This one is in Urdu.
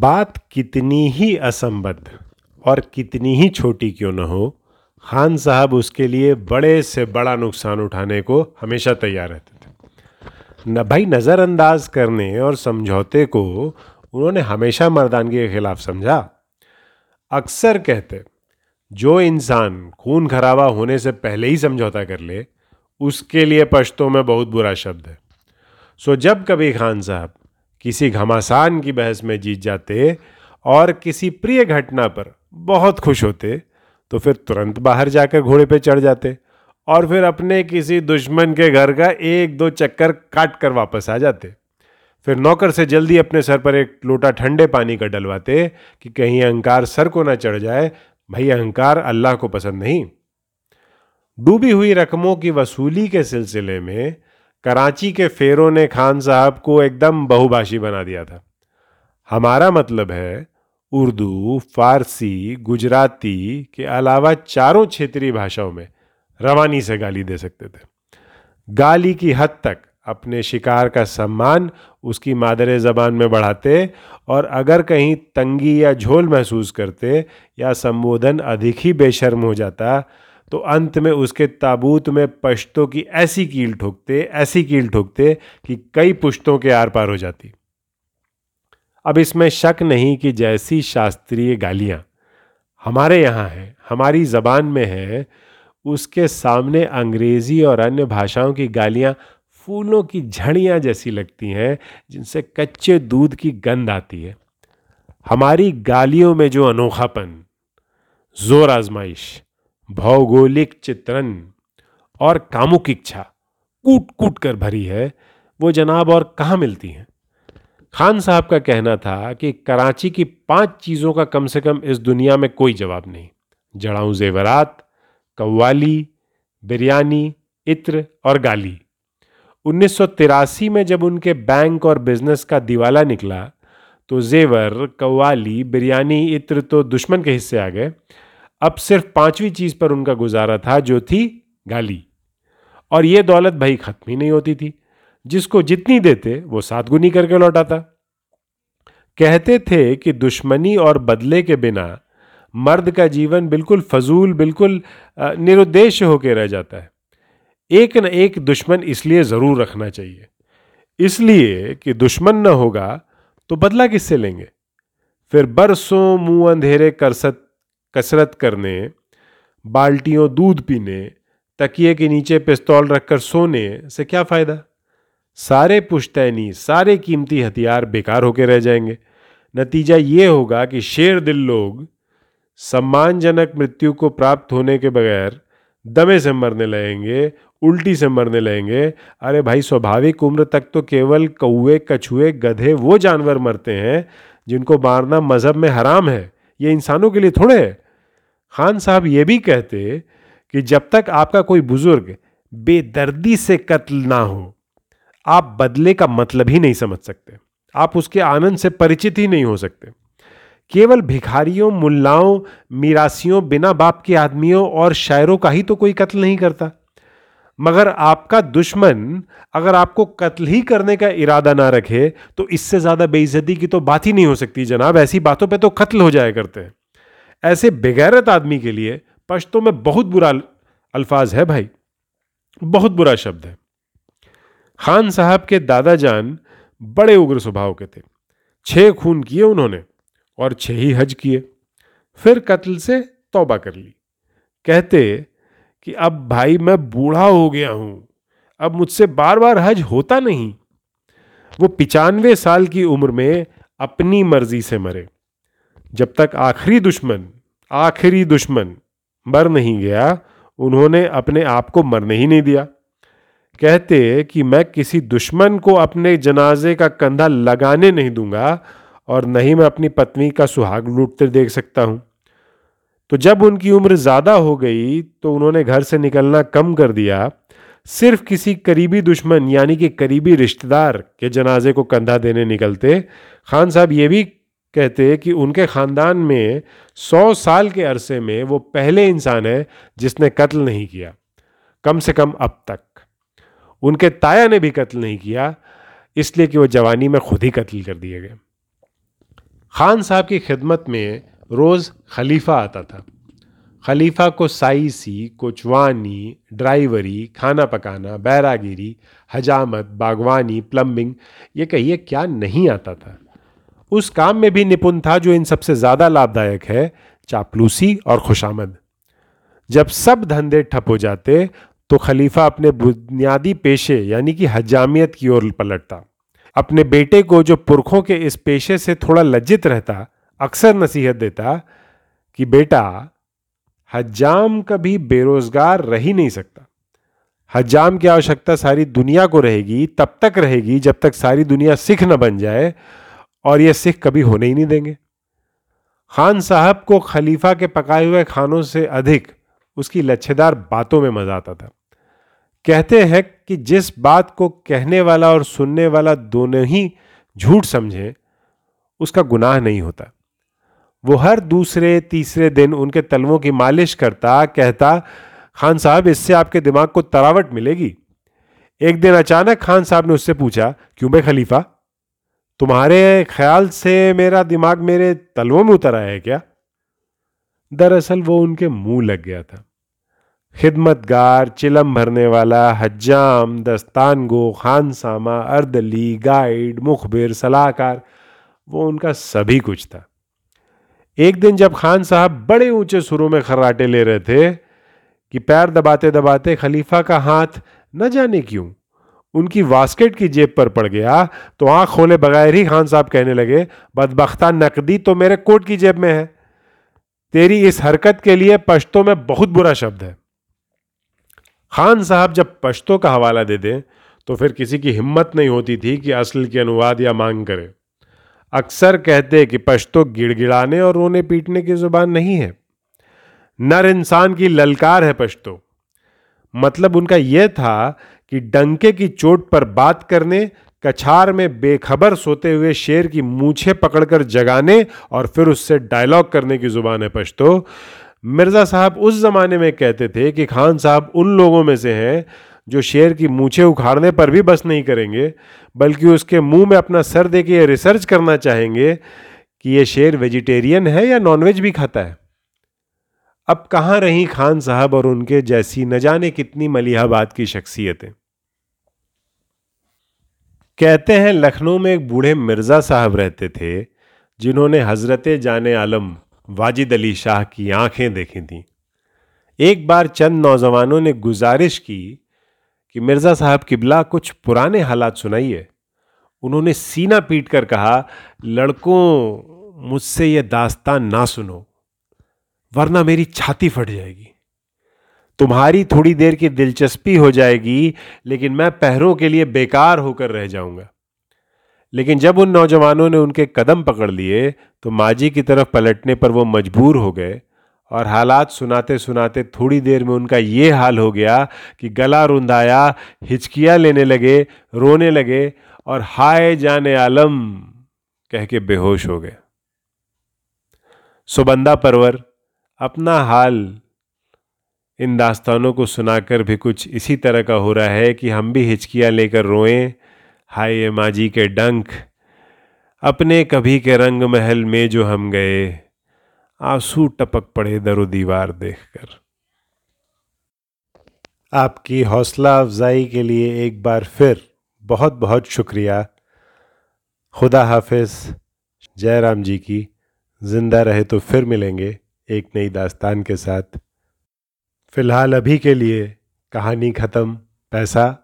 بات کتنی ہی اسمبدھ اور کتنی ہی چھوٹی کیوں نہ ہو، خان صاحب اس کے لیے بڑے سے بڑا نقصان اٹھانے کو ہمیشہ تیار رہتے تھے۔ نہ بھائی نظر انداز کرنے اور سمجھوتے کو انہوں نے ہمیشہ مردانگی کے خلاف سمجھا۔ اکثر کہتے، جو انسان خون خرابہ ہونے سے پہلے ہی سمجھوتا کر لے، اس کے لیے پشتوں میں بہت برا شبد ہے۔ سو جب کبھی خان صاحب کسی گھماسان کی بحث میں جیت جاتے اور کسی پریہ گھٹنا پر بہت خوش ہوتے، تو پھر ترنت باہر جا کر گھوڑے پہ چڑھ جاتے اور پھر اپنے کسی دشمن کے گھر کا ایک دو چکر کاٹ کر واپس آ جاتے۔ پھر نوکر سے جلدی اپنے سر پر ایک لوٹا ٹھنڈے پانی کا ڈلواتے کہ کہیں اہنکار سر کو نہ چڑھ جائے بھائی اہنکار اللہ کو پسند نہیں۔ ڈوبی ہوئی رقموں کی وصولی کے سلسلے میں کراچی کے فیروں نے خان صاحب کو ایک دم بہو باشی بنا دیا تھا۔ ہمارا مطلب ہے اردو، فارسی، گجراتی کے علاوہ چاروں چھیتری بھاشاؤں میں روانی سے گالی دے سکتے تھے۔ گالی کی حد تک اپنے شکار کا سمان اس کی مادر زبان میں بڑھاتے اور اگر کہیں تنگی یا جھول محسوس کرتے یا سمبودھن ادھک ہی بے شرم ہو جاتا تو انت میں اس کے تابوت میں پشتوں کی ایسی کیل ٹھوکتے، ایسی کیل ٹھوکتے کہ کئی پشتوں کے آر پار ہو جاتی۔ اب اس میں شک نہیں کہ جیسی شاستری گالیاں ہمارے یہاں ہیں، ہماری زبان میں ہیں، اس کے سامنے انگریزی اور انیہ بھاشاؤں کی گالیاں پھولوں کی جھڑیاں جیسی لگتی ہیں، جن سے کچے دودھ کی گند آتی ہے۔ ہماری گالیوں میں جو انوکھا پن زور آزمائش بھوگولک چترن اور کامک اچھا کوٹ کوٹ کر بھری ہے، وہ جناب اور کہاں ملتی ہیں؟ خان صاحب کا کہنا تھا کہ کراچی کی پانچ چیزوں کا کم سے کم اس دنیا میں کوئی جواب نہیں۔ جڑاؤں زیورات، قوالی، بریانی، عطر اور گالی۔ انیس سو تراسی میں جب ان کے بینک اور بزنس کا دیوالا نکلا تو زیور، قوالی، بریانی، عطر تو دشمن کے حصے آ گئے۔ اب صرف پانچویں چیز پر ان کا گزارا تھا جو تھی گالی۔ اور یہ دولت بھائی ختم ہی نہیں ہوتی تھی۔ جس کو جتنی دیتے، وہ سات گنی کر کے لوٹاتا۔ کہتے تھے کہ دشمنی اور بدلے کے بنا مرد کا جیون بالکل فضول، بالکل نردیش ہو کے رہ جاتا ہے۔ ایک نہ ایک دشمن اس لیے ضرور رکھنا چاہیے۔ اس لیے کہ دشمن نہ ہوگا تو بدلہ کس سے لیں گے؟ پھر برسوں منہ اندھیرے کرست کسرت کرنے، بالٹیوں دودھ پینے، تکیے کے نیچے پستول رکھ کر سونے سے کیا فائدہ؟ سارے پشتینی، سارے قیمتی ہتھیار بیکار ہو کے رہ جائیں گے۔ نتیجہ یہ ہوگا کہ شیر دل لوگ سمان جنک مرتیو کو پراپت ہونے کے بغیر دمے سے مرنے لگیں گے، الٹی سے مرنے لگیں گے۔ ارے بھائی، سوبھاوک عمر تک تو کیول کوے، کچھوے، گدھے، وہ جانور مرتے ہیں جن کو مارنا مذہب میں حرام ہے۔ یہ انسانوں کے لیے تھوڑے ہے۔ خان صاحب یہ بھی کہتے کہ جب تک آپ کا کوئی بزرگ بے دردی سے قتل نہ ہو، آپ بدلے کا مطلب ہی نہیں سمجھ سکتے۔ آپ اس کے آنند سے پریچت ہی نہیں ہو سکتے۔ کیول بھکھاریوں، ملاؤں میراسیوں بنا باپ کے آدمیوں اور شاعروں کا ہی تو کوئی قتل نہیں کرتا۔ مگر آپ کا دشمن اگر آپ کو قتل ہی کرنے کا ارادہ نہ رکھے تو اس سے زیادہ بے عزتی کی تو بات ہی نہیں ہو سکتی جناب۔ ایسی باتوں پہ تو قتل ہو جایا کرتے ہیں۔ ایسے بغیرت آدمی کے لیے پشتوں میں بہت برا الفاظ ہے بھائی، بہت برا شبد ہے۔ خان صاحب کے دادا جان بڑے اگر سبھاؤ کے تھے۔ چھ خون کیے انہوں نے اور چھ ہی حج کیے۔ پھر قتل سے توبہ کر لی۔ کہتے کہ اب بھائی میں بوڑھا ہو گیا ہوں، اب مجھ سے بار بار حج ہوتا نہیں۔ وہ پچانوے سال کی عمر میں اپنی مرضی سے مرے۔ جب تک آخری دشمن آخری دشمن مر نہیں گیا، انہوں نے اپنے آپ کو مرنے ہی نہیں دیا۔ کہتے کہ میں کسی دشمن کو اپنے جنازے کا کندھا لگانے نہیں دوں گا اور نہیں میں اپنی پتنی کا سہاگ لوٹتے دیکھ سکتا ہوں۔ تو جب ان کی عمر زیادہ ہو گئی تو انہوں نے گھر سے نکلنا کم کر دیا۔ صرف کسی قریبی دشمن یعنی کہ قریبی رشتہ دار کے جنازے کو کندھا دینے نکلتے۔ خان صاحب یہ بھی کہتے کہ ان کے خاندان میں سو سال کے عرصے میں وہ پہلے انسان ہے جس نے قتل نہیں کیا، کم سے کم اب تک۔ ان کے تایا نے بھی قتل نہیں کیا، اس لیے کہ وہ جوانی میں خود ہی قتل کر دیے گئے۔ خان صاحب کی خدمت میں روز خلیفہ آتا تھا۔ خلیفہ کو سائیسی، کوچوانی، ڈرائیوری، کھانا پکانا بیراگیری حجامت، باغوانی، پلمبنگ، یہ کہیے کیا نہیں آتا تھا۔ اس کام میں بھی نپن تھا جو ان سب سے زیادہ لابھدائک ہے، چاپلوسی اور خوشامد۔ جب سب دھندے ٹھپ ہو جاتے، تو خلیفہ اپنے بنیادی پیشے یعنی کہ حجامیت کی اور پلٹتا۔ اپنے بیٹے کو جو پرکھوں کے اس پیشے سے تھوڑا لجت رہتا، اکثر نصیحت دیتا کہ بیٹا، حجام کبھی بے روزگار رہ ہی نہیں سکتا۔ حجام کی آوشکتا ساری دنیا کو رہے گی، تب تک رہے گی جب تک ساری دنیا سکھ نہ بن جائے۔ اور یہ سکھ کبھی ہونے ہی نہیں دیں گے۔ خان صاحب کو خلیفہ کے پکائے ہوئے کھانوں سے ادھک اس کی لچھےدار باتوں میں مزہ آتا تھا۔ کہتے ہیں کہ جس بات کو کہنے والا اور سننے والا دونوں ہی جھوٹ سمجھیں، اس کا گناہ نہیں ہوتا۔ وہ ہر دوسرے، تیسرے دن ان کے تلووں کی مالش کرتا، کہتا، خان صاحب، اس سے آپ کے دماغ کو تراوٹ ملے گی۔ ایک دن اچانک خان صاحب نے اس سے پوچھا، کیوں بھائی خلیفہ؟ تمہارے خیال سے میرا دماغ میرے تلووں میں اتر آیا ہے کیا؟ دراصل وہ ان کے منہ لگ گیا تھا۔ خدمت گار چلم بھرنے والا، حجام، دستان گو، خان ساما اردلی، گائیڈ، مخبر صلاح کار وہ ان کا سبھی کچھ تھا۔ ایک دن جب خان صاحب بڑے اونچے سروں میں خراٹے لے رہے تھے کہ پیر دباتے دباتے خلیفہ کا ہاتھ نہ جانے کیوں ان کی واسکٹ کی جیب پر پڑ گیا تو آنکھ کھولے بغیر ہی خان صاحب کہنے لگے، بدبختہ نقدی تو میرے کوٹ کی جیب میں ہے۔ تیری اس حرکت کے لیے پشتوں میں بہت برا شبد ہے۔ خان صاحب جب پشتوں کا حوالہ دے دیں تو پھر کسی کی ہمت نہیں ہوتی تھی کہ اصل کی انواد یا مانگ کرے۔ اکثر کہتے کہ پشتو گڑ گڑانے اور رونے پیٹنے کی زبان نہیں ہے۔ نر انسان کی للکار ہے پشتو مطلب ان کا یہ تھا کہ ڈنکے کی چوٹ پر بات کرنے، کچھار میں بے خبر سوتے ہوئے شیر کی مونچھے پکڑ کر جگانے اور پھر اس سے ڈائلاگ کرنے کی زبان ہے پشتو۔ مرزا صاحب اس زمانے میں کہتے تھے کہ خان صاحب ان لوگوں میں سے ہیں جو شیر کی مونچھے اکھاڑنے پر بھی بس نہیں کریں گے، بلکہ اس کے منہ میں اپنا سر دے کے یہ ریسرچ کرنا چاہیں گے کہ یہ شیر ویجیٹیرین ہے یا نان ویج بھی کھاتا ہے۔ اب کہاں رہی خان صاحب اور ان کے جیسی نہ جانے کتنی ملیح آباد کی شخصیتیں؟ کہتے ہیں لکھنؤ میں ایک بوڑھے مرزا صاحب رہتے تھے، جنہوں نے حضرت جان عالم واجد علی شاہ کی آنکھیں دیکھی تھیں۔ ایک بار چند نوجوانوں نے گزارش کی کہ مرزا صاحب قبلہ کچھ پرانے حالات سنائیے۔ انہوں نے سینہ پیٹ کر کہا، لڑکوں، مجھ سے یہ داستان نہ سنو۔ ورنہ میری چھاتی پھٹ جائے گی۔ تمہاری تھوڑی دیر کی دلچسپی ہو جائے گی، لیکن میں پہروں کے لیے بیکار ہو کر رہ جاؤں گا۔ لیکن جب ان نوجوانوں نے ان کے قدم پکڑ لیے، تو ماجی کی طرف پلٹنے پر وہ مجبور ہو گئے اور حالات سناتے سناتے تھوڑی دیر میں ان کا یہ حال ہو گیا کہ گلا رندایا، ہچکیاں لینے لگے، رونے لگے اور ہائے جانے عالم کہہ کے بے ہوش ہو گئے۔ سبندہ پرور اپنا حال ان داستانوں کو سنا کر بھی کچھ اسی طرح کا ہو رہا ہے کہ ہم بھی ہچکیاں لے کر روئیں، ہائے ماجی کے ڈنک، اپنے کبھی کے رنگ محل میں جو ہم گئے۔ آنسو ٹپک پڑے در و دیوار دیکھ کر۔ آپ کی حوصلہ افزائی کے لیے ایک بار پھر بہت بہت شکریہ۔ خدا حافظ۔ جے رام جی کی۔ زندہ رہے تو پھر ملیں گے۔ ایک نئی داستان کے ساتھ۔ فی الحال ابھی کے لیے کہانی ختم۔ پیسہ۔